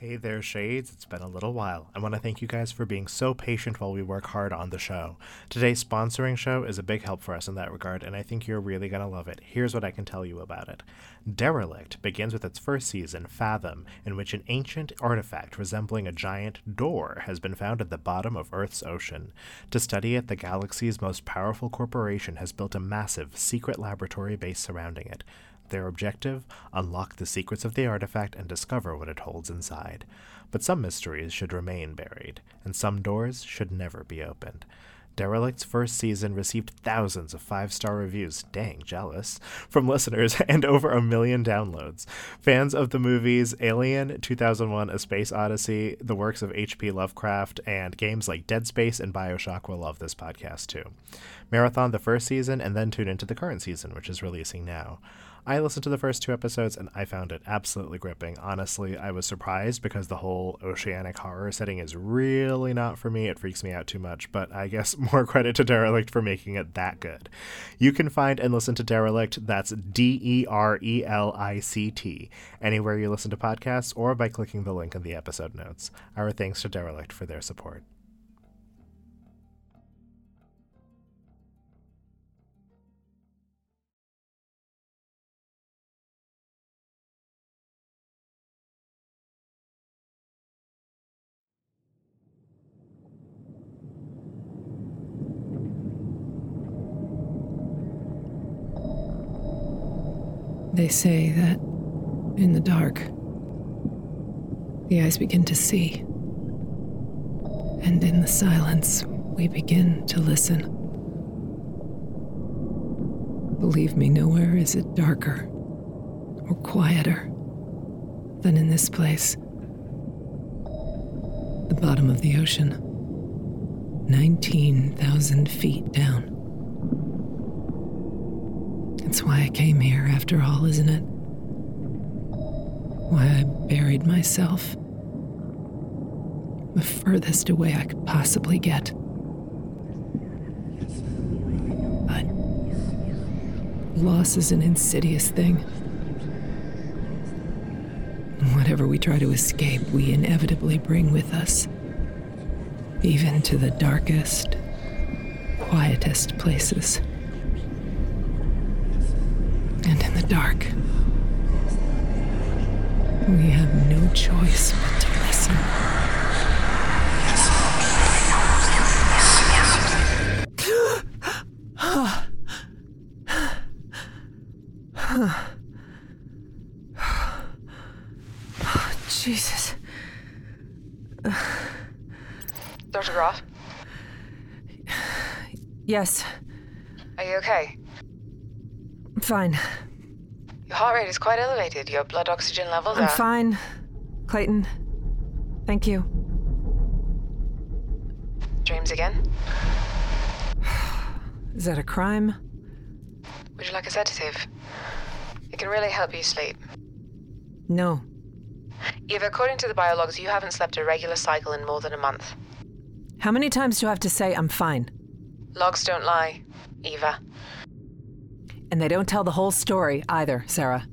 Hey there, Shades. It's been a little while. I want to thank you guys for being so patient while we work hard on the show. Today's sponsoring show is a big help for us in that regard, and I think you're really going to love it. Here's what I can tell you about it Derelict begins with its first season, Fathom, in which an ancient artifact resembling a giant door has been found at the bottom of Earth's ocean. To study it, the galaxy's most powerful corporation has built a massive, secret laboratory base surrounding it. Their objective unlock the secrets of the artifact and discover what it holds inside. But some mysteries should remain buried, and some doors should never be opened. Derelict's first season received thousands of five star reviews, dang jealous, from listeners and over a million downloads. Fans of the movies Alien, 2001 A Space Odyssey, the works of H.P. Lovecraft, and games like Dead Space and Bioshock will love this podcast too. Marathon the first season and then tune into the current season, which is releasing now. I listened to the first two episodes and I found it absolutely gripping. Honestly, I was surprised because the whole oceanic horror setting is really not for me. It freaks me out too much, but I guess more credit to Derelict for making it that good. You can find and listen to Derelict, that's D E R E L I C T, anywhere you listen to podcasts or by clicking the link in the episode notes. Our thanks to Derelict for their support. They say that in the dark, the eyes begin to see. And in the silence, we begin to listen. Believe me, nowhere is it darker or quieter than in this place. The bottom of the ocean, 19,000 feet down. It's why I came here, after all, isn't it? Why I buried myself. The furthest away I could possibly get. But loss is an insidious thing. Whatever we try to escape, we inevitably bring with us. Even to the darkest, quietest places. And in the dark, we have no choice but to listen. Jesus. Dr. Graff, Yes, are you okay? fine. Your heart rate is quite elevated. Your blood oxygen levels I'm are. fine. Clayton, thank you. Dreams again? Is that a crime? Would you like a sedative? It can really help you sleep. No. Eva, according to the biologs, you haven't slept a regular cycle in more than a month. How many times do I have to say I'm fine? Logs don't lie, Eva. And they don't tell the whole story either, Sarah.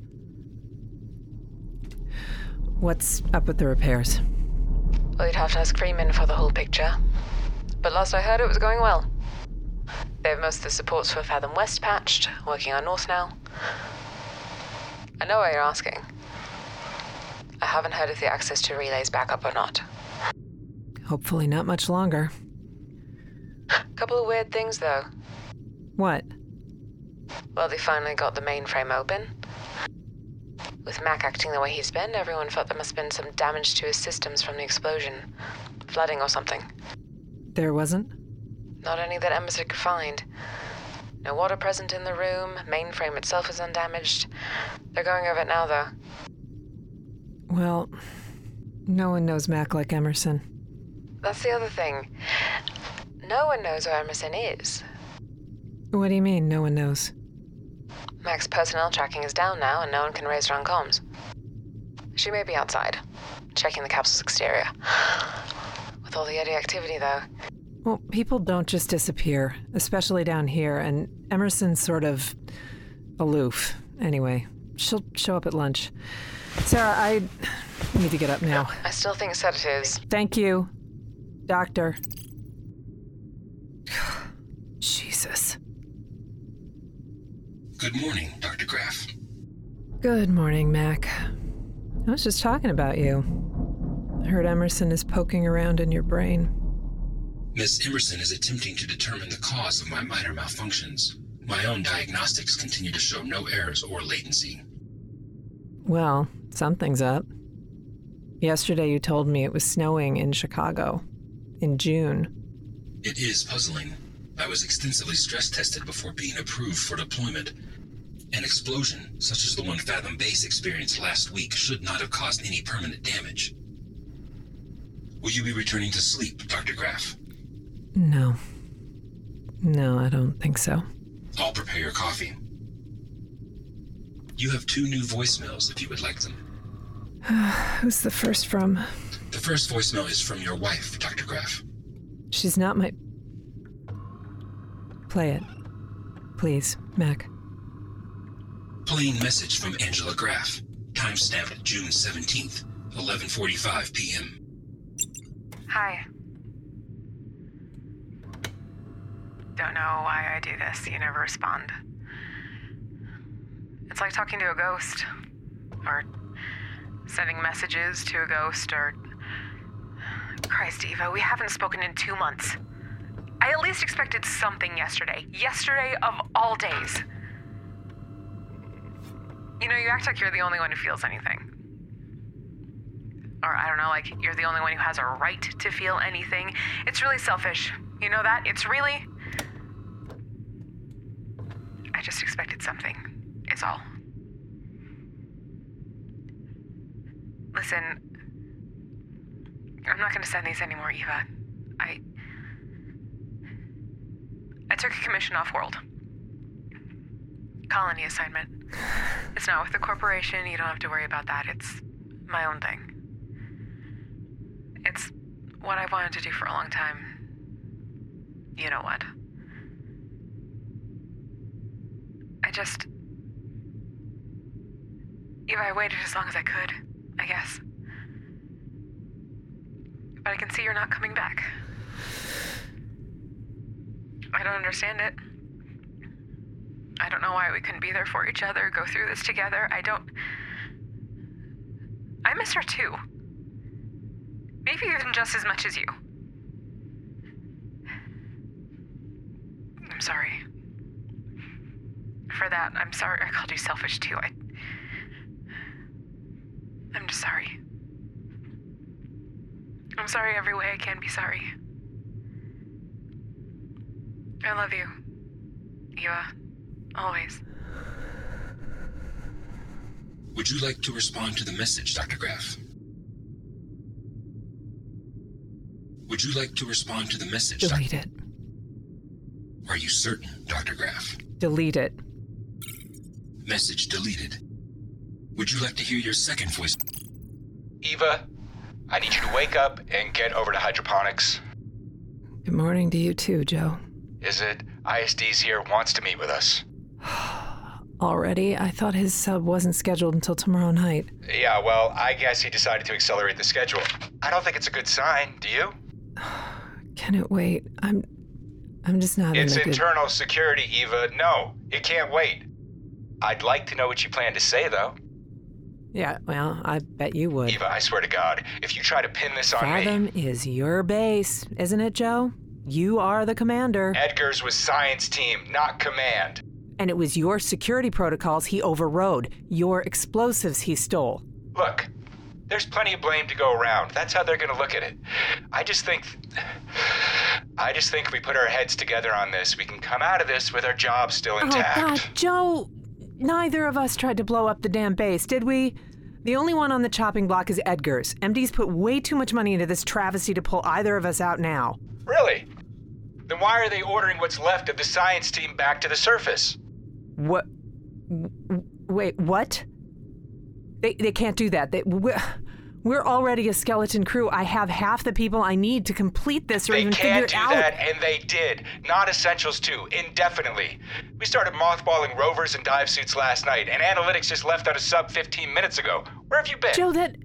What's up with the repairs? Well, you'd have to ask Freeman for the whole picture. But last I heard, it was going well. They have most of the supports for Fathom West patched, working on North now. I know why you're asking. I haven't heard if the access to relays back up or not. Hopefully, not much longer. Couple of weird things, though. What? Well, they finally got the mainframe open. With Mac acting the way he's been, everyone felt there must have been some damage to his systems from the explosion. Flooding or something. There wasn't? Not any that Emerson could find. No water present in the room, mainframe itself is undamaged. They're going over it now, though. Well, no one knows Mac like Emerson. That's the other thing. No one knows where Emerson is. What do you mean, no one knows? Mac's personnel tracking is down now, and no one can raise her on comms. She may be outside, checking the capsule's exterior. With all the eddy activity, though, Well, people don't just disappear, especially down here, and Emerson's sort of aloof. Anyway, she'll show up at lunch. Sarah, I need to get up now. I still think sedatives. Thank you, Doctor. Jesus. Good morning, Dr. Graff. Good morning, Mac. I was just talking about you. I heard Emerson is poking around in your brain. Miss Emerson is attempting to determine the cause of my minor malfunctions. My own diagnostics continue to show no errors or latency. Well, something's up. Yesterday you told me it was snowing in Chicago. In June. It is puzzling. I was extensively stress tested before being approved for deployment. An explosion, such as the one Fathom Base experienced last week, should not have caused any permanent damage. Will you be returning to sleep, Dr. Graff? No. No, I don't think so. I'll prepare your coffee. You have two new voicemails if you would like them. Who's the first from? The first voicemail is from your wife, Dr. Graff. She's not my. Play it. Please, Mac. Plain message from Angela Graff. Timestamped June 17th, 11:45 p.m. Hi. Don't know why I do this. You never respond. It's like talking to a ghost, or sending messages to a ghost, or. Christ, Eva, we haven't spoken in two months. I at least expected something yesterday. Yesterday of all days. You know, you act like you're the only one who feels anything. Or I don't know, like you're the only one who has a right to feel anything. It's really selfish. You know that? It's really. I just expected something. It's all. Listen, I'm not gonna send these anymore, Eva. I. I took a commission off world. Colony assignment. It's not with the corporation, you don't have to worry about that. It's my own thing. It's what I've wanted to do for a long time. You know what? I just. Eva, I waited as long as I could, I guess. But I can see you're not coming back. I don't understand it. I don't know why we couldn't be there for each other, go through this together. I don't. I miss her too. Maybe even just as much as you. I'm sorry. For that, I'm sorry I called you selfish too. I. I'm just sorry. I'm sorry every way I can be sorry. I love you. Eva. Always. Would you like to respond to the message, Dr. Graff? Would you like to respond to the message? Doc- Delete it. Are you certain, Dr. Graff? Delete it. Message deleted. Would you like to hear your second voice? Eva, I need you to wake up and get over to hydroponics. Good morning to you too, Joe. Is it ISD's here wants to meet with us? Already? I thought his sub wasn't scheduled until tomorrow night. Yeah, well, I guess he decided to accelerate the schedule. I don't think it's a good sign, do you? Can it wait? I'm. I'm just not It's in a good. internal security, Eva. No, it can't wait. I'd like to know what you plan to say, though. Yeah, well, I bet you would. Eva, I swear to God, if you try to pin this on Fathom me. is your base, isn't it, Joe? You are the commander. Edgars was science team, not command. And it was your security protocols he overrode, your explosives he stole. Look, there's plenty of blame to go around. That's how they're gonna look at it. I just think. I just think if we put our heads together on this, we can come out of this with our jobs still oh, intact. Oh, God, Joe, neither of us tried to blow up the damn base, did we? The only one on the chopping block is Edgars. MD's put way too much money into this travesty to pull either of us out now. Really? Then why are they ordering what's left of the science team back to the surface? What? Wait, what? They, they can't do that. They, we're, we're already a skeleton crew. I have half the people I need to complete this or They even can't figure do it out. that, and they did. Non essentials, too, indefinitely. We started mothballing rovers and dive suits last night, and analytics just left on a sub 15 minutes ago. Where have you been? Joe, that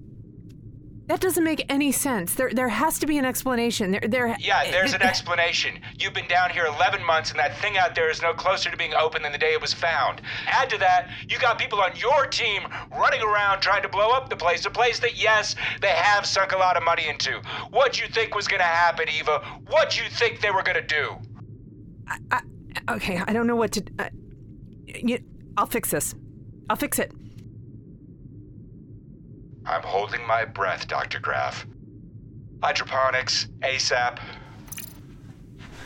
That doesn't make any sense. There, there has to be an explanation. There, there. Yeah, there's an explanation. You've been down here 11 months, and that thing out there is no closer to being open than the day it was found. Add to that, you got people on your team running around trying to blow up the place, a place that, yes, they have sunk a lot of money into. What do you think was gonna happen, Eva? What do you think they were gonna do? I, okay, I don't know what to. Uh, you, I'll fix this. I'll fix it. I'm holding my breath, Dr. Graff. Hydroponics, ASAP.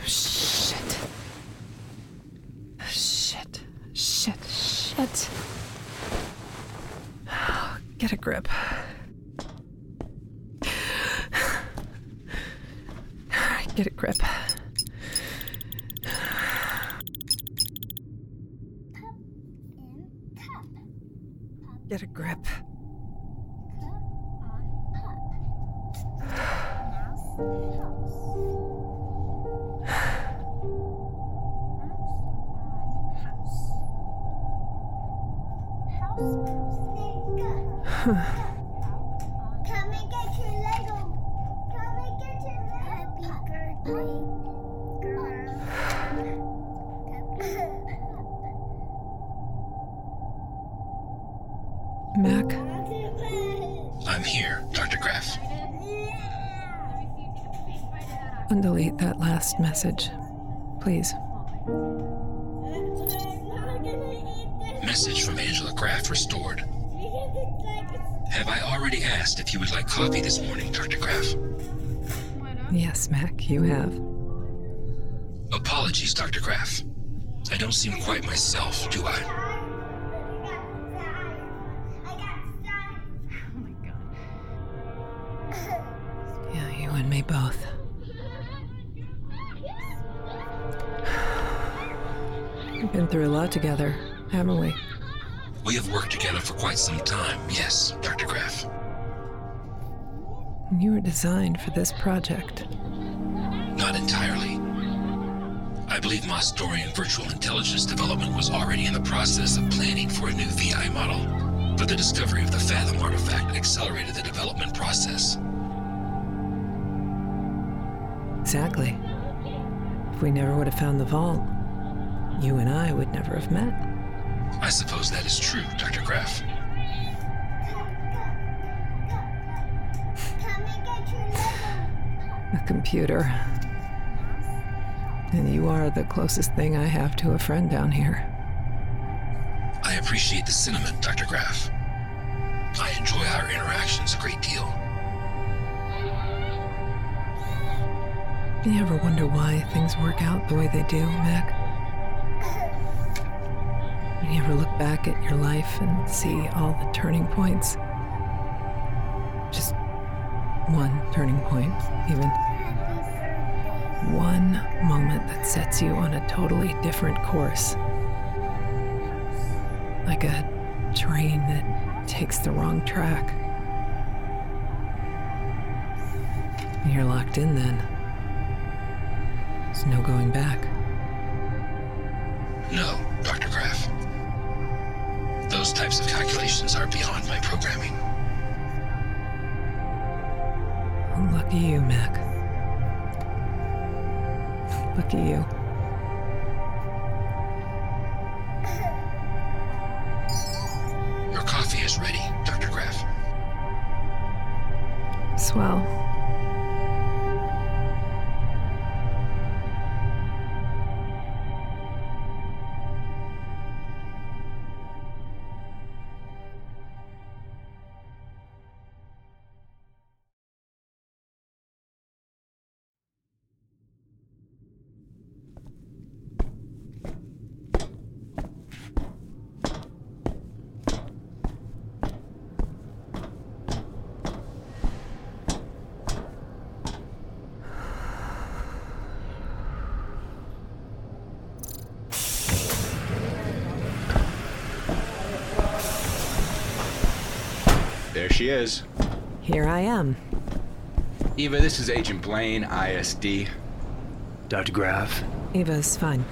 Shit. Shit. Shit. Shit. Get a grip. Get a grip. Get a grip. Come undelete that last message. Please. Message from Angela Graff restored. Have I already asked if you would like coffee this morning, Dr. Graff? Yes, Mac, you have. Apologies, Dr. Graff. I don't seem quite myself, do I? Through a lot together, haven't we? We have worked together for quite some time, yes, Dr. Graff. You were designed for this project. Not entirely. I believe Mostorian virtual intelligence development was already in the process of planning for a new VI model, but the discovery of the Fathom artifact accelerated the development process. Exactly. If we never would have found the vault, you and I would never have met. I suppose that is true, Dr. Graff. Come and get your Lego. A computer. And you are the closest thing I have to a friend down here. I appreciate the sentiment, Dr. Graff. I enjoy our interactions a great deal. You ever wonder why things work out the way they do, Mac? You ever look back at your life and see all the turning points? Just one turning point, even. One moment that sets you on a totally different course. Like a train that takes the wrong track. You're locked in then. There's no going back. Are beyond my programming. Lucky you, Mac. Lucky you. There she is. Here I am. Eva, this is Agent Blaine, ISD. Dr. Graff, Eva's fine.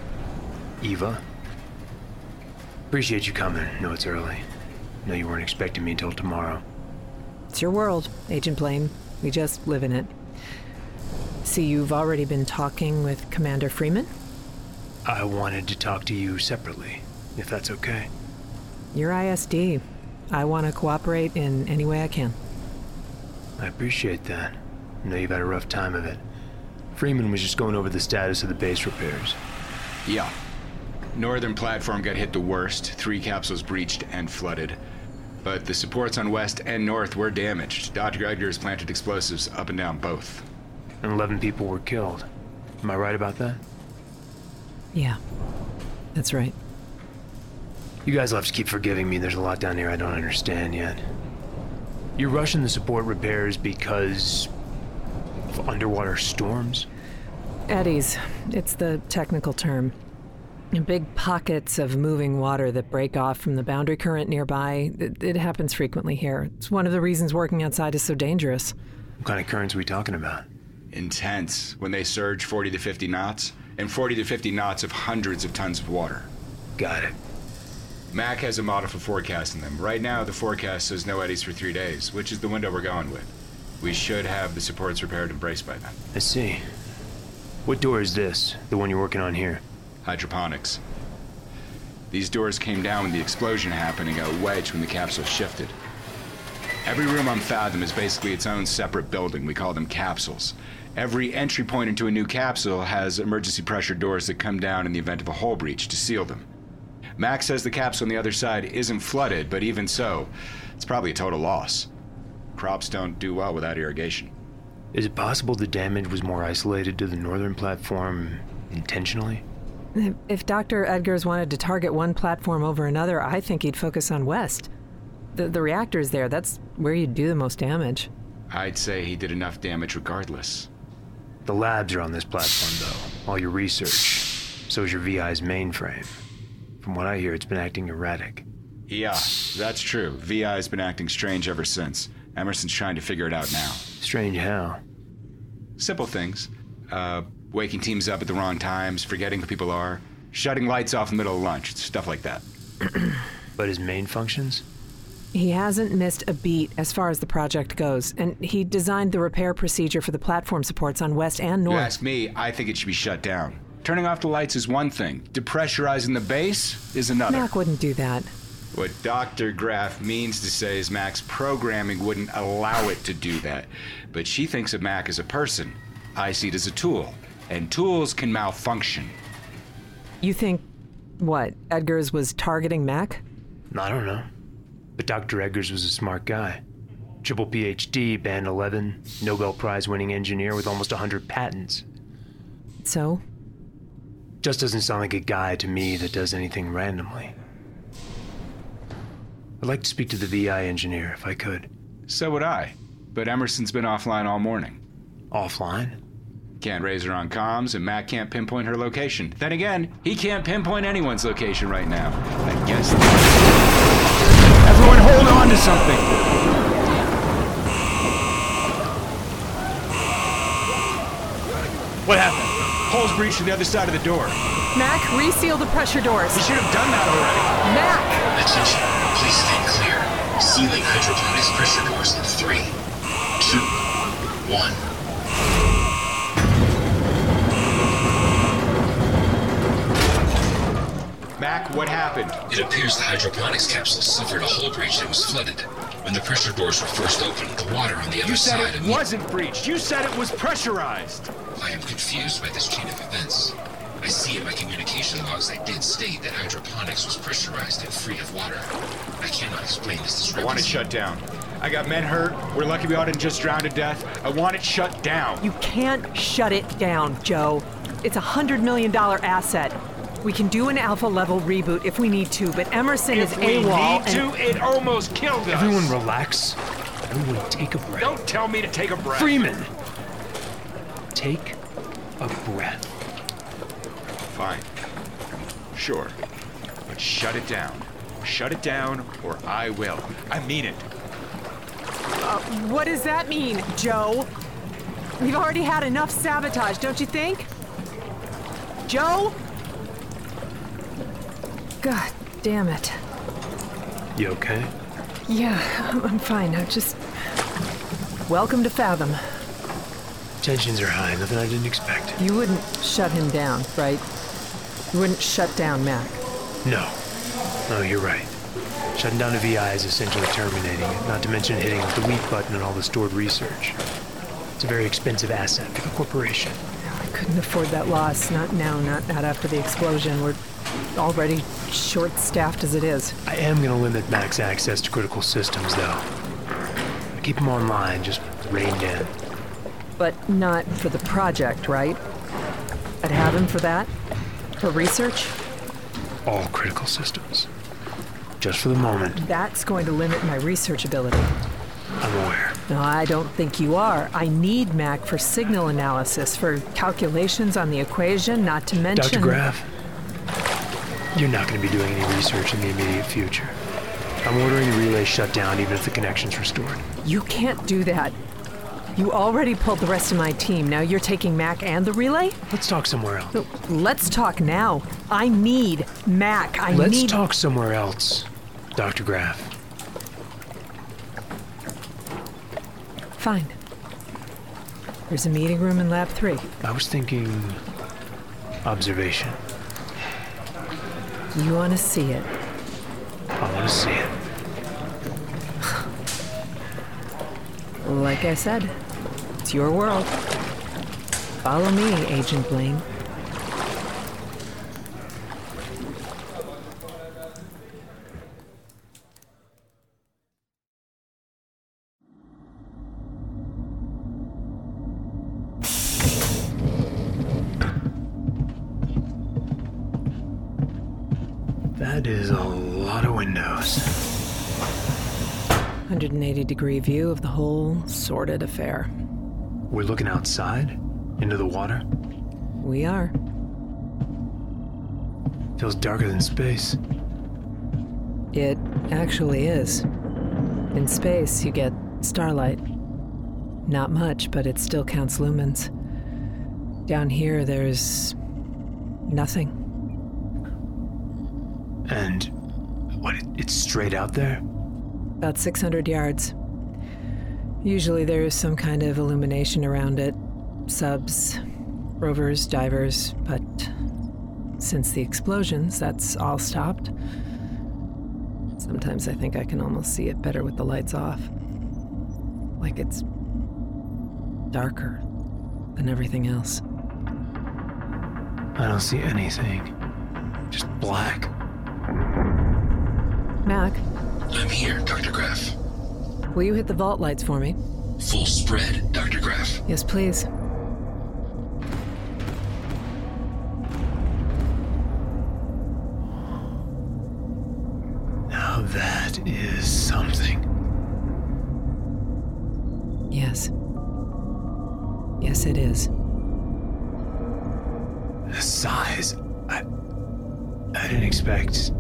Eva. Appreciate you coming. Know it's early. Know you weren't expecting me until tomorrow. It's your world, Agent Blaine. We just live in it. See, you've already been talking with Commander Freeman? I wanted to talk to you separately, if that's okay. You're ISD. I want to cooperate in any way I can. I appreciate that. I know you've had a rough time of it. Freeman was just going over the status of the base repairs. Yeah. Northern platform got hit the worst. Three capsules breached and flooded. But the supports on west and north were damaged. Dr. Edgars planted explosives up and down both. And 11 people were killed. Am I right about that? Yeah, that's right. You guys will have to keep forgiving me. There's a lot down here I don't understand yet. You're rushing the support repairs because of underwater storms? Eddies. It's the technical term. Big pockets of moving water that break off from the boundary current nearby. It, it happens frequently here. It's one of the reasons working outside is so dangerous. What kind of currents are we talking about? Intense. When they surge 40 to 50 knots, and 40 to 50 knots of hundreds of tons of water. Got it. Mac has a model for forecasting them. Right now, the forecast says no eddies for three days, which is the window we're going with. We should have the supports repaired and braced by then. I see. What door is this? The one you're working on here? Hydroponics. These doors came down when the explosion happened and got wedged when the capsule shifted. Every room on Fathom is basically its own separate building. We call them capsules. Every entry point into a new capsule has emergency pressure doors that come down in the event of a hull breach to seal them. Mac says the capsule on the other side isn't flooded, but even so, it's probably a total loss. Crops don't do well without irrigation. Is it possible the damage was more isolated to the northern platform intentionally? If- If Dr. Edgars wanted to target one platform over another, I think he'd focus on West. The, the reactor's there. That's where you'd do the most damage. I'd say he did enough damage regardless. The labs are on this platform, though. All your research. So is your VI's mainframe. From what I hear, it's been acting erratic. Yeah, that's true. VI's been acting strange ever since. Emerson's trying to figure it out now. Strange how. Simple things. Uh, waking teams up at the wrong times, forgetting who people are, shutting lights off in the middle of lunch, stuff like that. But his main functions? He hasn't missed a beat as far as the project goes, and he designed the repair procedure for the platform supports on West and North. You North. ask me, I think it should be shut down. Turning off the lights is one thing, depressurizing the base is another. Mac wouldn't do that. What Dr. Graff means to say is Mac's programming wouldn't allow it to do that. But she thinks of Mac as a person. I see it as a tool. And tools can malfunction. You think, what, Edgars was targeting Mac? I don't know. But Dr. Edgars was a smart guy. Triple PhD, Band 11, Nobel Prize winning engineer with almost 100 patents. So? Just doesn't sound like a guy to me that does anything randomly. I'd like to speak to the VI engineer if I could. So would I. But Emerson's been offline all morning. Offline? Can't raise her on comms, and Mac can't pinpoint her location. Then again, he can't pinpoint anyone's location right now. I guess. Everyone hold on to something! What happened? Holes breached to the other side of the door. Mac, reseal the pressure doors. He should have done that already. Mac! Attention, please stand clear. Sealing hydroponics pressure doors in three, two, one. Mac, what happened? It appears the hydroponics capsule suffered a hull breach and was flooded. When the pressure doors were first opened, the water on the other You said side it wasn't breached. You said it was pressurized. I am confused by this chain of events. I see in my communication logs they did state that hydroponics was pressurized and free of water. I cannot explain this I want it shut down. I got men hurt. We're lucky we all didn't just drown to death. I want it shut down. You can't shut it down, Joe. It's a hundred million dollar asset. We can do an alpha level reboot if we need to, but Emerson if is we need and- to, it almost killed us. Everyone relax. Everyone take a breath. Don't tell me to take a breath. Freeman! Take a breath. Fine. Sure. But shut it down. Shut it down, or I will. I mean it. Uh, what does that mean, Joe? We've already had enough sabotage, don't you think? Joe? God damn it. You okay? Yeah, I'm- I'm fine. I'm just Welcome to Fathom. Tensions are high, nothing I didn't expect. You wouldn't shut him down, right? You wouldn't shut down Mac. No. No, you're right. Shutting down a VI is essentially terminating it, not to mention hitting the delete button on all the stored research. It's a very expensive asset for the corporation. I couldn't afford that loss. Not now, not, not after the explosion. We're already short staffed as it is. I am going to limit Mac's access to critical systems, though. Keep him online, just reined in. But not for the project, right? I'd have him for that? For research? All critical systems. Just for the moment, That's going to limit my research ability. I'm aware. No, I don't think you are. I need Mac for signal analysis, for calculations on the equation, not to mention. Dr. Graff, you're not going to be doing any research in the immediate future. I'm ordering the relay shut down even if the connection's restored. You can't do that. You already pulled the rest of my team. Now you're taking Mac and the relay? Let's talk somewhere else. No, Let's talk now. I need Mac. I need. Let's talk somewhere else, Dr. Graff. Fine. There's a meeting room in Lab 3. I was thinking observation. You want to see it. I want to see it. Like I said, it's your world. Follow me, Agent Blaine. That is a lot of windows. 180 degree view of the whole sordid affair. We're looking outside into the water. We are. Feels darker than space. It actually is. In space, you get starlight. Not much, but it still counts lumens. Down here, there's nothing. And what? It's straight out there. About 600 yards. Usually there is some kind of illumination around it subs, rovers, divers, but since the explosions, that's all stopped. Sometimes I think I can almost see it better with the lights off. Like it's darker than everything else. I don't see anything. Just black. Mac, I'm here, Dr. Graff. Will you hit the vault lights for me? Full spread, Dr. Graff. Yes, please. Now that is something. Yes. Yes, it is. The size. I. I didn't expect.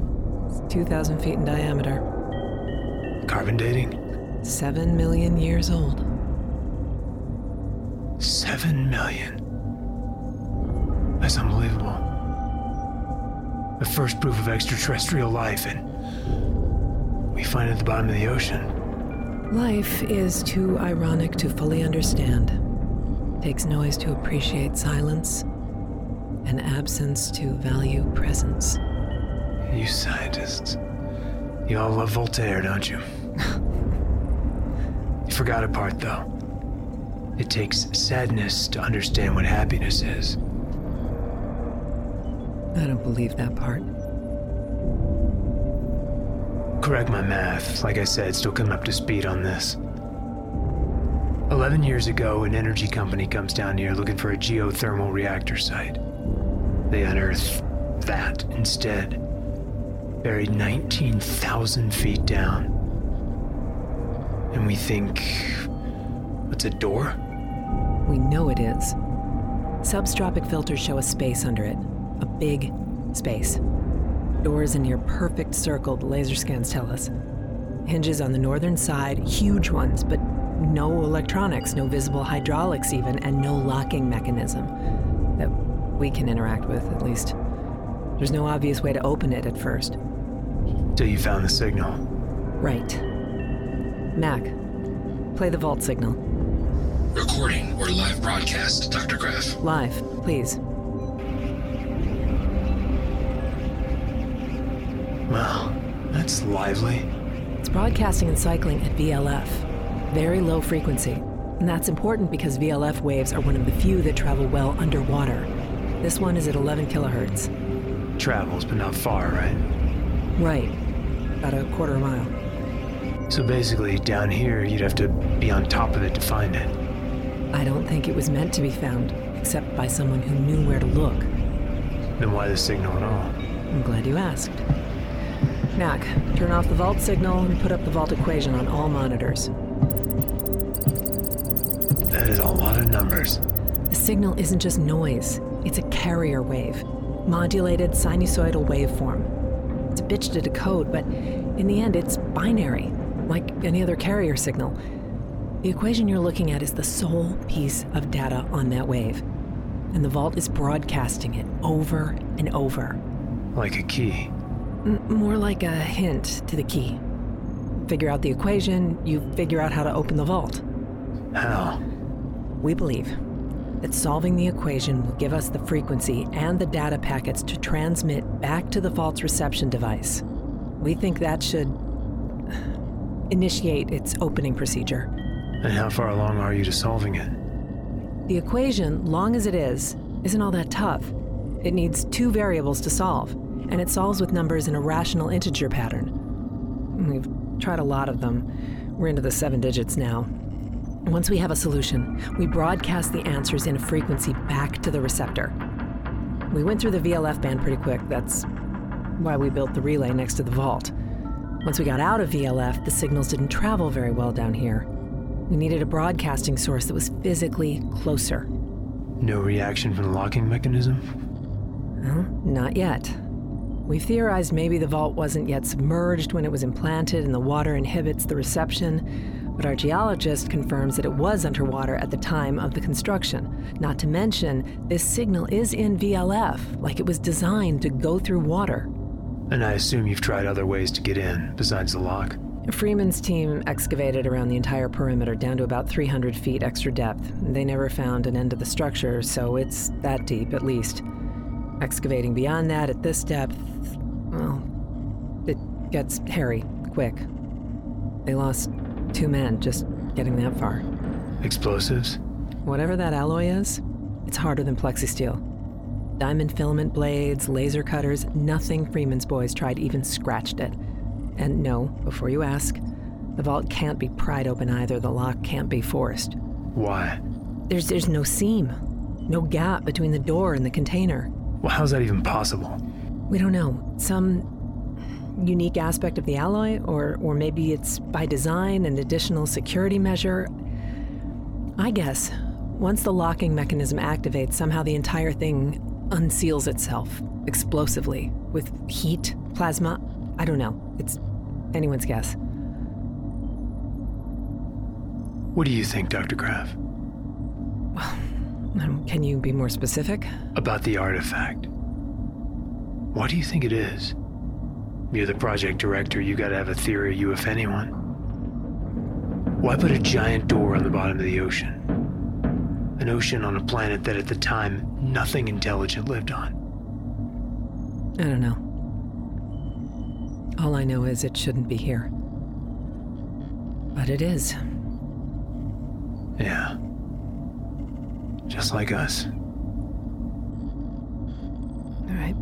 2,000 feet in diameter. Carbon dating? Seven million years old. Seven million. That's unbelievable. The first proof of extraterrestrial life, and we find it at the bottom of the ocean. Life is too ironic to fully understand. Takes noise to appreciate silence, and absence to value presence. You scientists. You all love Voltaire, don't you? forgot a part, though. It takes sadness to understand what happiness is. I don't believe that part. Correct my math. Like I said, still coming up to speed on this. Eleven years ago, an energy company comes down here looking for a geothermal reactor site. They unearth that instead. Buried 19,000 feet down. And we think. What's a door? We know it is. Substropic filters show a space under it. A big space. Doors in near perfect circle, the laser scans tell us. Hinges on the northern side, huge ones, but no electronics, no visible hydraulics even, and no locking mechanism that we can interact with, at least. There's no obvious way to open it at first. Till you found the signal. Right. Mac, play the vault signal. Recording or live broadcast, Dr. Graff. Live, please. Well, that's lively. It's broadcasting and cycling at VLF. Very low frequency. And that's important because VLF waves are one of the few that travel well underwater. This one is at 11 kilohertz. Travels, but not far, right? Right. About a quarter mile. So basically, down here, you'd have to be on top of it to find it. I don't think it was meant to be found, except by someone who knew where to look. Then why the signal at all? I'm glad you asked. Mac, turn off the vault signal and put up the vault equation on all monitors. That is a lot of numbers. The signal isn't just noise, it's a carrier wave, modulated sinusoidal waveform. It's a bitch to decode, but in the end, it's binary, like any other carrier signal. The equation you're looking at is the sole piece of data on that wave, and the vault is broadcasting it over and over. Like a key. M- more like a hint to the key. Figure out the equation, you figure out how to open the vault. How? We believe that solving the equation will give us the frequency and the data packets to transmit back to the vault's reception device. We think that should initiate its opening procedure. And how far along are you to solving it? The equation, long as it is, isn't all that tough. It needs two variables to solve, and it solves with numbers in a rational integer pattern. We've tried a lot of them. We're into the seven digits now. Once we have a solution, we broadcast the answers in a frequency back to the receptor. We went through the VLF band pretty quick. That's why we built the relay next to the vault. Once we got out of VLF, the signals didn't travel very well down here. We needed a broadcasting source that was physically closer. No reaction from the locking mechanism? Well, not yet. We theorized maybe the vault wasn't yet submerged when it was implanted and the water inhibits the reception, but our geologist confirms that it was underwater at the time of the construction. Not to mention, this signal is in VLF, like it was designed to go through water. And I assume you've tried other ways to get in, besides the lock. Freeman's team excavated around the entire perimeter down to about 300 feet extra depth. They never found an end to the structure, so it's that deep at least. Excavating beyond that at this depth, well, it gets hairy quick. They lost two men just getting that far. Explosives? Whatever that alloy is, it's harder than plexisteel. Diamond filament blades, laser cutters, nothing Freeman's boys tried even scratched it. And no, before you ask, the vault can't be pried open either. The lock can't be forced. Why? There's there's no seam, no gap between the door and the container. Well, how's that even possible? We don't know. Some unique aspect of the alloy, or or maybe it's by design an additional security measure. I guess once the locking mechanism activates, somehow the entire thing unseals itself explosively with heat, plasma. I don't know. It's anyone's guess. What do you think, Dr. Graff? Well, um, can you be more specific? About the artifact. What do you think it is? You're the project director, you gotta have a theory, you if anyone. Why put a giant door on the bottom of the ocean? An ocean on a planet that at the time nothing intelligent lived on. I don't know. All I know is it shouldn't be here. But it is. Yeah. Just like us. All right.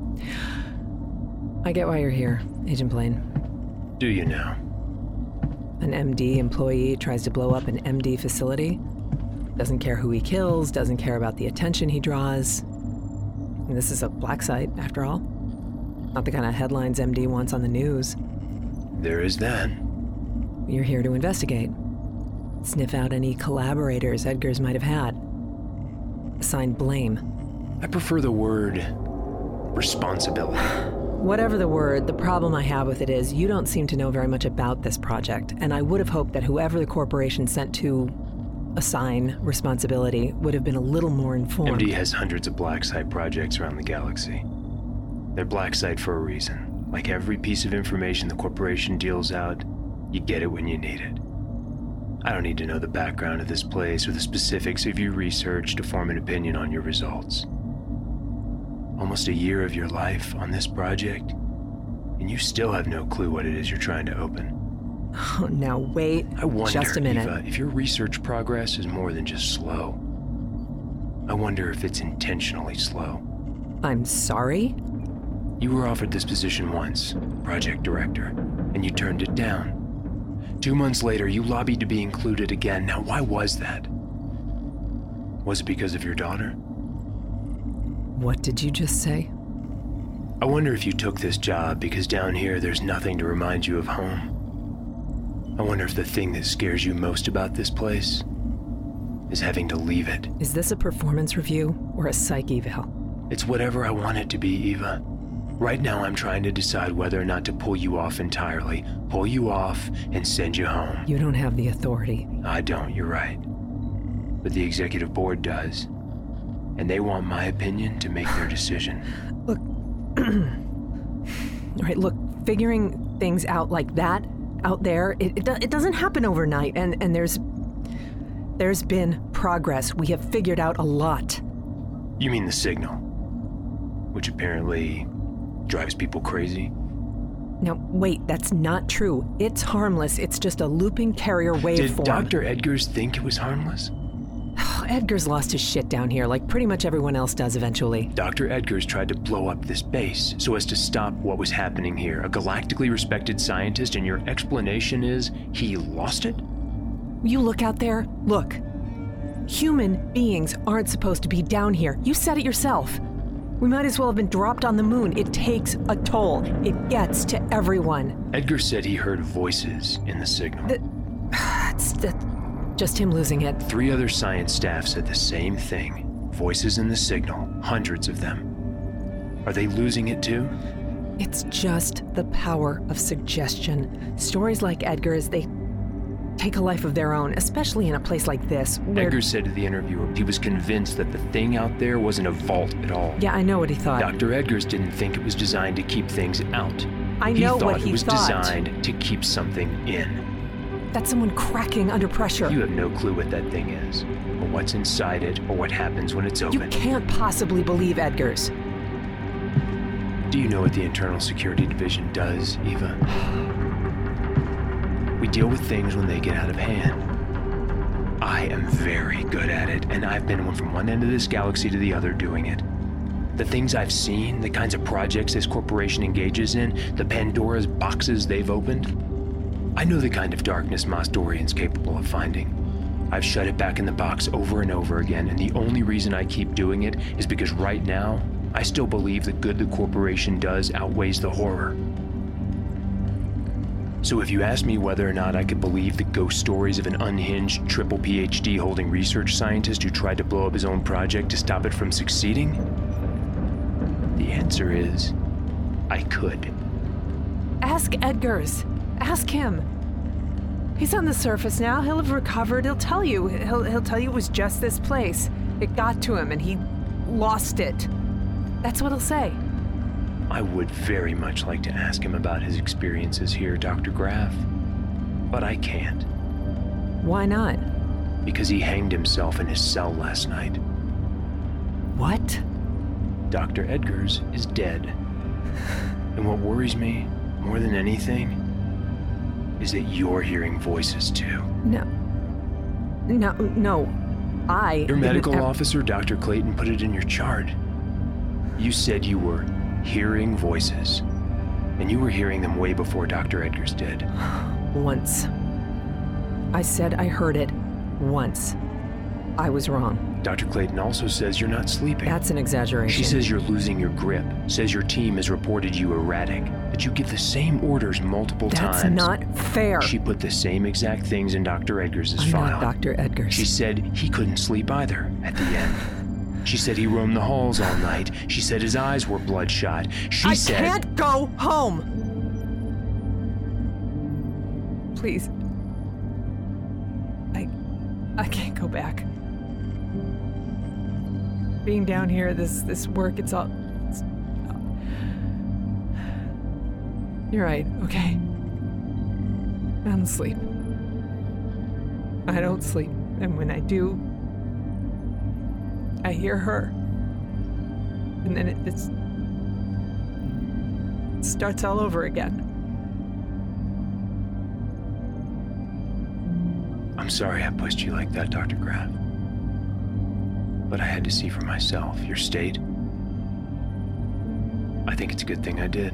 I get why you're here, Agent Blaine. Do you now? An MD employee tries to blow up an MD facility. Doesn't care who he kills, doesn't care about the attention he draws. And this is a black site, after all. Not the kind of headlines MD wants on the news. There is that. You're here to investigate. Sniff out any collaborators Edgars might have had. Assign blame. I prefer the word responsibility. Whatever the word, the problem I have with it is you don't seem to know very much about this project, and I would have hoped that whoever the corporation sent to assign responsibility would have been a little more informed. MD has hundreds of black site projects around the galaxy. They're black site for a reason. Like every piece of information the corporation deals out, you get it when you need it. I don't need to know the background of this place or the specifics of your research to form an opinion on your results. Almost a year of your life on this project, and you still have no clue what it is you're trying to open. Oh, now wait I wonder, just a minute. Eva, if your research progress is more than just slow. I wonder if it's intentionally slow. I'm sorry? You were offered this position once, project director, and you turned it down. Two months later, you lobbied to be included again. Now, why was that? Was it because of your daughter? What did you just say? I wonder if you took this job because down here there's nothing to remind you of home. I wonder if the thing that scares you most about this place is having to leave it. Is this a performance review or a psych eval? It's whatever I want it to be, Eva. Right now, I'm trying to decide whether or not to pull you off entirely, pull you off, and send you home. You don't have the authority. I don't, you're right. But the executive board does. And they want my opinion to make their decision. Look. All right, look, figuring things out like that out there, it, it, do- it doesn't happen overnight, and, and there's there's been progress. We have figured out a lot. You mean the signal? Which apparently drives people crazy? Now, wait, that's not true. It's harmless. It's just a looping carrier wave. Did waveform. Dr. Edgars think it was harmless? Edgars lost his shit down here, like pretty much everyone else does eventually. Dr. Edgars tried to blow up this base so as to stop what was happening here. A galactically respected scientist, and your explanation is he lost it? You look out there, look. Human beings aren't supposed to be down here. You said it yourself. We might as well have been dropped on the moon. It takes a toll, it gets to everyone. Edgar said he heard voices in the signal. Uh, That's that, just him losing it. Three other science staff said the same thing. Voices in the signal, hundreds of them. Are they losing it too? It's just the power of suggestion. Stories like Edgar's, they take a life of their own, especially in a place like this. Where, Edgar said to the interviewer he was convinced that the thing out there wasn't a vault at all. yeah, I know what he thought. Dr. Edgars didn't think it was designed to keep things out. I he know thought what it was thought. designed to keep something in. That's someone cracking under pressure. You have no clue what that thing is, or what's inside it, or what happens when it's open. You can't possibly believe Edgars. Do you know what the Internal Security Division does, Eva? We deal with things when they get out of hand. I am very good at it, and I've been from one end of this galaxy to the other doing it. The things I've seen, the kinds of projects this corporation engages in, the Pandora's boxes they've opened, I know the kind of darkness Mos Dorian's capable of finding. I've shut it back in the box over and over again, and the only reason I keep doing it is because right now, I still believe the good the corporation does outweighs the horror. So if you ask me whether or not I could believe the ghost stories of an unhinged triple PhD holding research scientist who tried to blow up his own project to stop it from succeeding, the answer is I could. Ask Edgars. Ask him. He's on the surface now. He'll have recovered. He'll tell you. He'll, he'll tell you it was just this place. It got to him and he lost it. That's what he'll say. I would very much like to ask him about his experiences here, Dr. Graff. But I can't, Why not? because he hanged himself in his cell last night. What? Dr. Edgars is dead. And what worries me more than anything is that you're hearing voices too. No. No, no. I. Your medical ev- officer, Dr. Clayton, put it in your chart. You said you were hearing voices. And you were hearing them way before Dr. Edgars did. Once. I said I heard it once. I was wrong. Dr. Clayton also says you're not sleeping. That's an exaggeration. She says you're losing your grip, says your team has reported you erratic, that you give the same orders multiple That's times. That's not fair. She put the same exact things in Dr. Edgars' I'm file. not Dr. Edgars. She said he couldn't sleep either at the end. She said he roamed the halls all night. She said his eyes were bloodshot. She I said I can't go home. Please. I I can't go back. Being down here, this this work, it's all. It's, you're right. Okay. I'm asleep. I don't sleep, and when I do, I hear her. And then it, it starts all over again. I'm sorry I pushed you like that, Dr. Graff. But I had to see for myself your state. I think it's a good thing I did.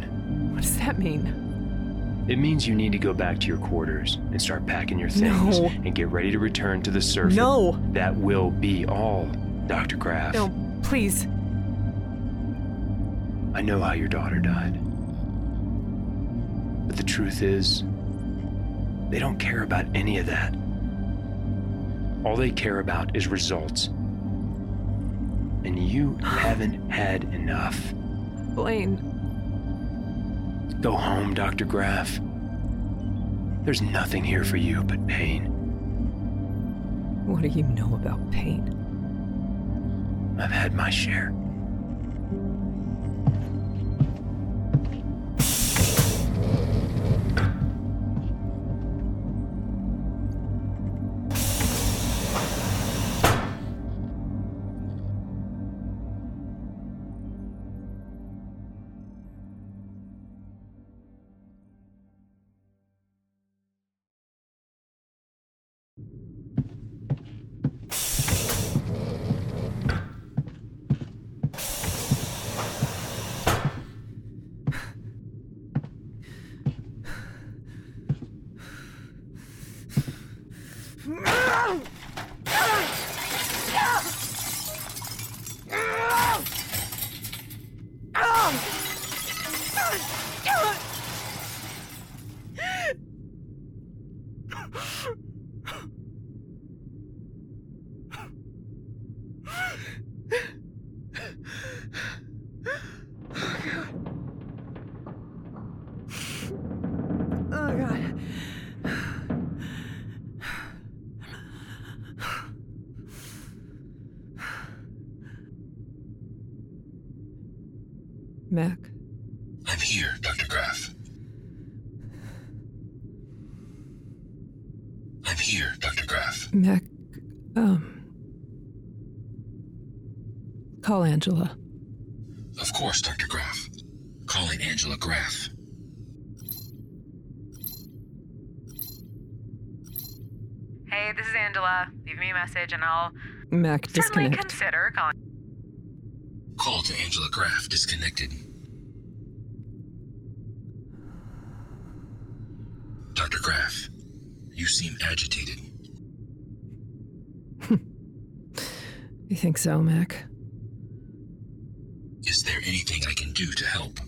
What does that mean? It means you need to go back to your quarters and start packing your things No. and get ready to return to the surface. No. That will be all, Dr. Graff. No, please. I know how your daughter died. But the truth is, they don't care about any of that. All they care about is results. And you haven't had enough. Blaine, Go home, Dr. Graff. There's nothing here for you but pain. what do you know about pain? I've had my share. Mac, um. Call Angela. Of course, Dr. Graff. Calling Angela Graff. Hey, this is Angela. Leave me a message and I'll Mac, certainly disconnect. consider calling. Call to Angela Graff disconnected. Dr. Graff, you seem agitated. You think so, Mac? Is there anything I can do to help?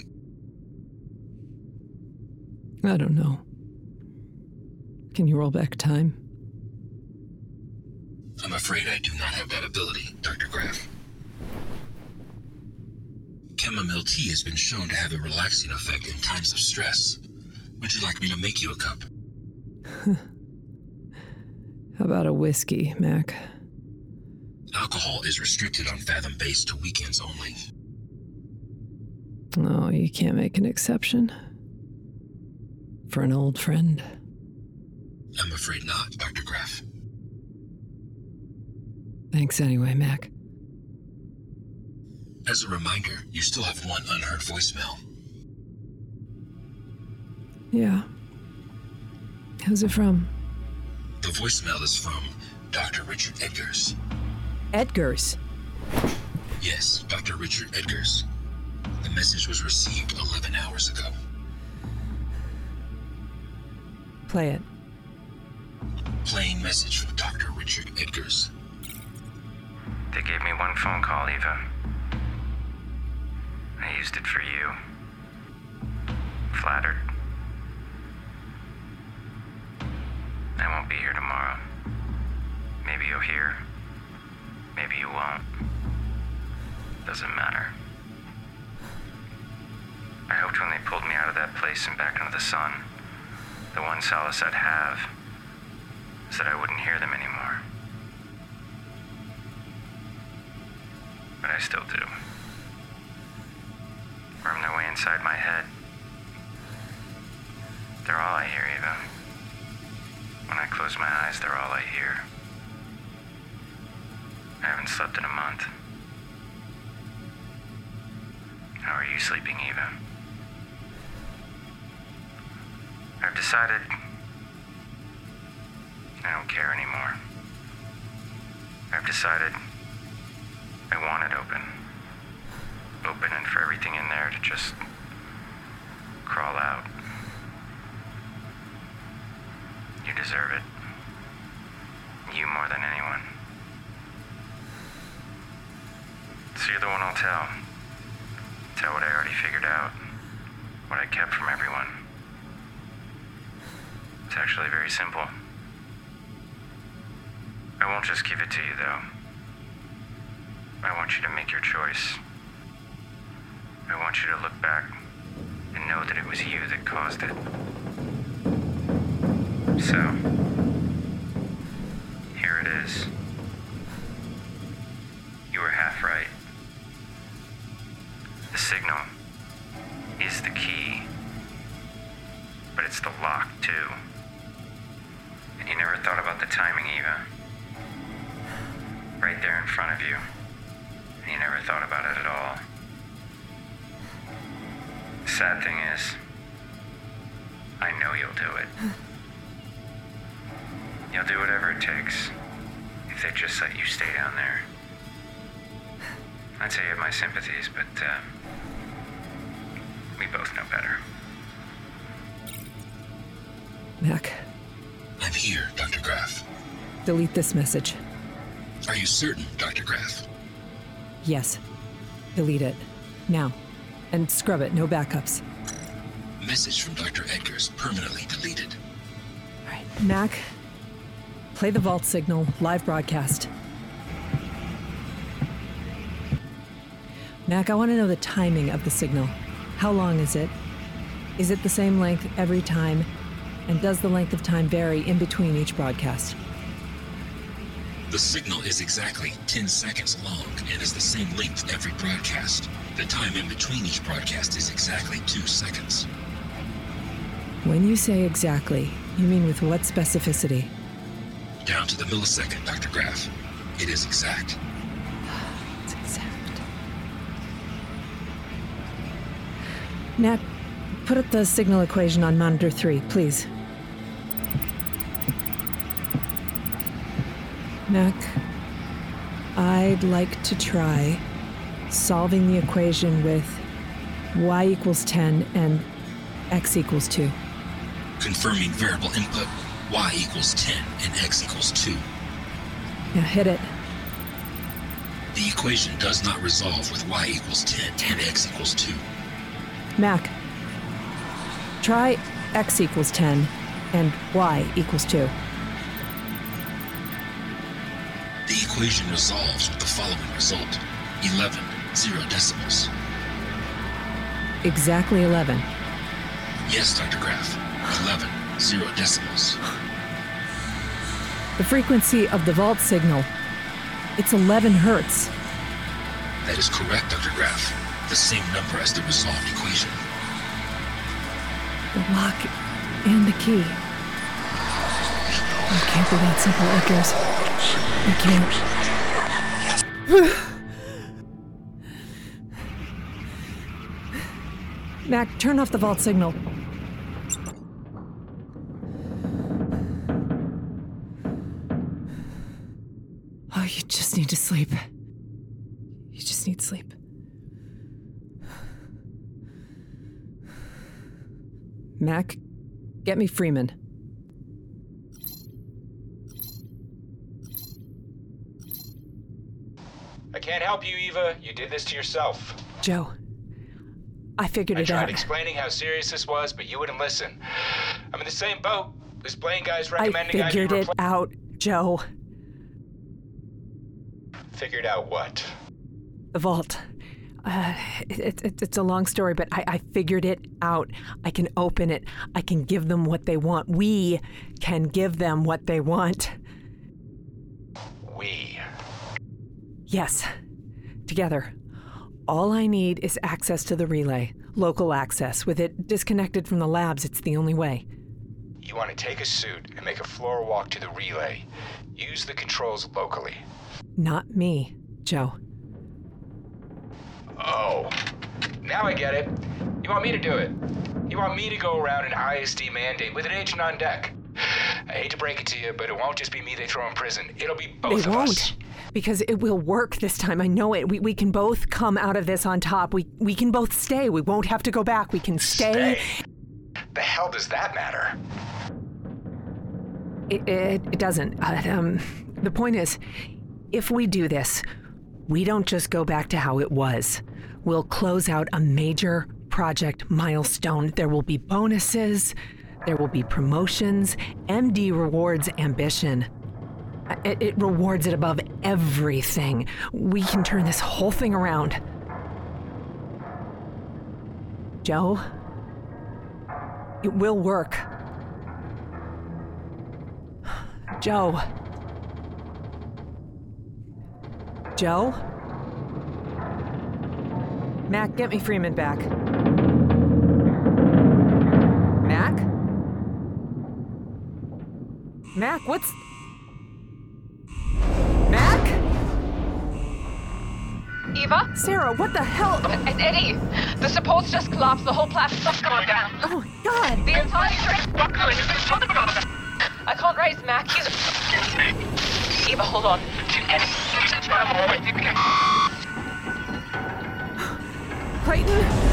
I don't know. Can you roll back time? I'm afraid I do not have that ability, Dr. Graff. Chamomile tea has been shown to have a relaxing effect in times of stress. Would you like me to make you a cup? How about a whiskey, Mac? Alcohol is restricted on Fathom Base to weekends only. Oh, you can't make an exception. For an old friend. I'm afraid not, Dr. Graff. Thanks anyway, Mac. As a reminder, you still have one unheard voicemail. Yeah. Who's it from? The voicemail is from Dr. Richard Edgars. Edgars. Yes, Dr. Richard Edgars. The message was received 11 hours ago. Play it. Plain message from Dr. Richard Edgars. They gave me one phone call, Eva. I used it for you. Flattered. I won't be here tomorrow. Maybe you'll hear. Maybe you won't. Doesn't matter. I hoped when they pulled me out of that place and back into the sun, the one solace I'd have is that I wouldn't hear them anymore. But I still do. Worm their way inside my head. They're all I hear, Eva. When I close my eyes, they're all I hear. I haven't slept in a month. How are you sleeping, Eva? I've decided I don't care anymore. I've decided I want it open. Open and for everything in there to just crawl out. You deserve it. You more than anyone. So you're the one I'll tell. Tell what I already figured out. What I kept from everyone. It's actually very simple. I won't just give it to you, though. I want you to make your choice. I want you to look back and know that it was you that caused it. So, sympathies, but uh, we both know better. Mac, I'm here, Dr. Graff. delete this message. Are you certain, Dr. Graff? Yes. Delete it. Now. And scrub it, no backups. Message from Dr. Edgars permanently deleted. All right. Mac, play the vault signal, live broadcast. Mac, I want to know the timing of the signal. How long is it? Is it the same length every time? And does the length of time vary in between each broadcast? The signal is exactly 10 seconds long and is the same length every broadcast. The time in between each broadcast is exactly 2 seconds. When you say exactly, you mean with what specificity? Down to the millisecond, Dr. Graff. It is exact. Nat, put up the signal equation on monitor 3, please. Mac, I'd like to try solving the equation with y equals 10 and x equals 2. Confirming variable input y equals 10 and x equals 2. Now hit it. The equation does not resolve with y equals 10 and x equals 2. Mac, try x equals 10 and y equals 2. The equation resolves with the following result 11 zero decimals. Exactly 11. Yes, Dr. Graff. 11 zero decimals. The frequency of the vault signal. It's 11 hertz. That is correct, Dr. Graff. The same number as the resolved equation. The lock and the key. It can't be that simple, Edgars. It can't. Mac, turn off the vault signal. Mac, get me Freeman. I can't help you, Eva. You did this to yourself. Joe, I figured I it tried out. explaining how serious this was, but you wouldn't listen. I'm in the same boat. This Blaine guy's recommending I recommending I, figured it repla- out, Joe. Figured out what? The vault. Uh, it, it, it's a long story, but I, I figured it out. I can open it. I can give them what they want. We can give them what they want. We. Yes, together. All I need is access to the relay, local access. With it disconnected from the labs, it's the only way. you want to take a suit and make a floor walk to the relay. Use the controls locally. Not me, Joe. Oh, now I get it. You want me to do it. You want me to go around an ISD mandate with an agent on deck. I hate to break it to you, but it won't just be me they throw in prison. It'll be both They of won't. us. Because it will work this time. I know it. We, we can both come out of this on top. We we can both stay. We won't have to go back. We can stay. Stay. The hell does that matter? It, it, it doesn't. Uh, um, the point is, if we do this, we don't just go back to how it was. We'll close out a major project milestone. There will be bonuses, there will be promotions. MD rewards ambition. It, it rewards it above everything. We can turn this whole thing around. Joe, it will work. Joe. Joe? Mac, get me Freeman back. Mac? Mac, what's. Mac? Eva? Sarah, what the hell? Uh, and Eddie. The supports just collapsed. The whole platform's gone down. Oh my god! The entire buckling. I can't raise Mac. He's. Eva, hold on. Clayton?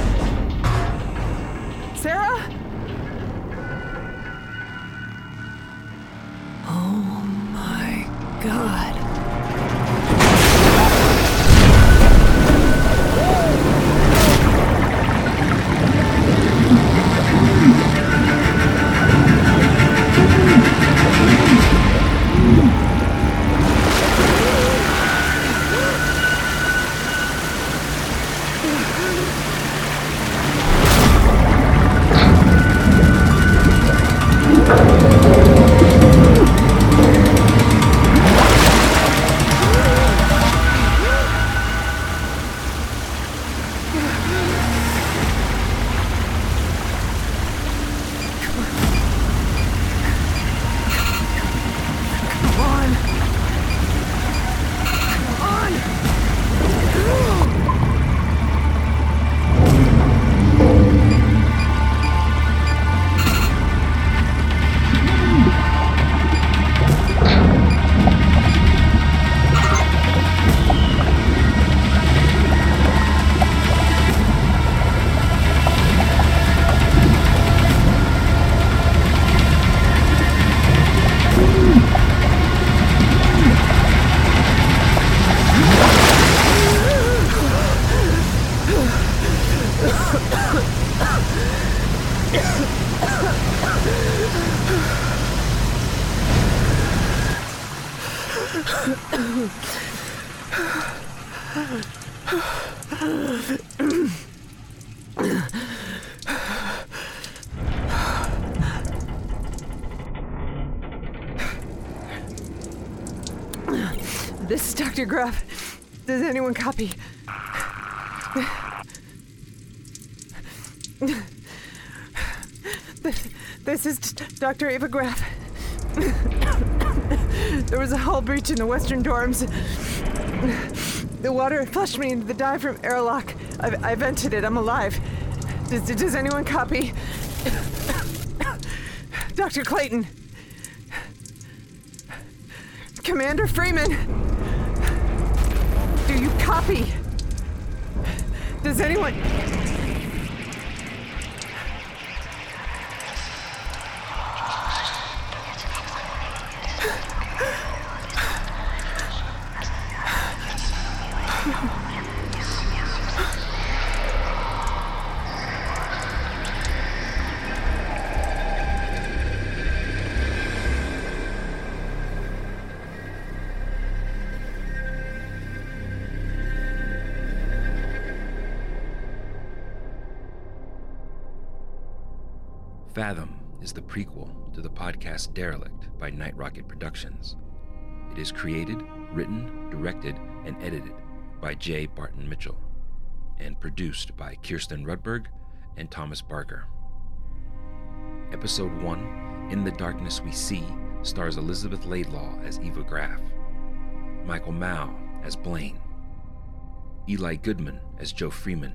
This is Dr. Graff. Does anyone copy? This, is Dr. Eva Graff. there was a hull breach in the western dorms. The water flushed me into the diaphragm airlock. I, I vented it. I'm alive. Does, does anyone copy? Dr. Clayton. Commander Freeman. Do you copy? Does anyone. The prequel to the podcast Derelict by Night Rocket Productions. It is created, written, directed, and edited by J. Barton Mitchell, and produced by Kirsten Rudberg and Thomas Barker. Episode 1 In the Darkness We See stars Elizabeth Laidlaw as Eva Graff, Michael Mao as Blaine, Eli Goodman as Joe Freeman,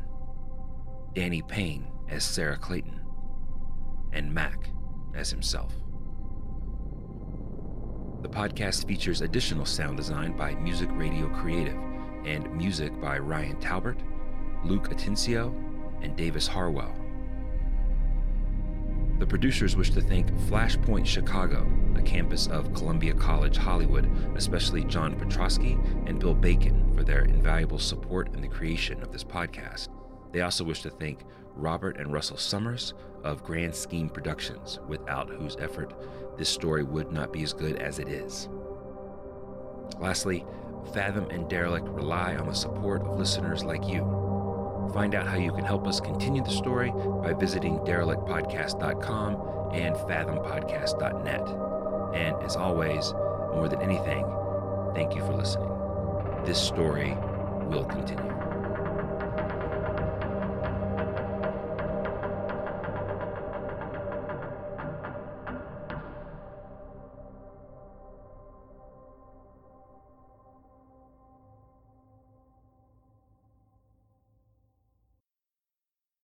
Danny Payne as Sarah Clayton, and Mac as himself. The podcast features additional sound design by Music Radio Creative and music by Ryan Talbert, Luke Atencio, and Davis Harwell. The producers wish to thank Flashpoint Chicago, a campus of Columbia College Hollywood, especially John Petrosky and Bill Bacon for their invaluable support in the creation of this podcast. They also wish to thank Robert and Russell Summers of Grand Scheme Productions, without whose effort this story would not be as good as it is. Lastly, Fathom and Derelict rely on the support of listeners like you. Find out how you can help us continue the story by visiting derelictpodcast.com and fathompodcast.net. And as always, more than anything, thank you for listening. This story will continue.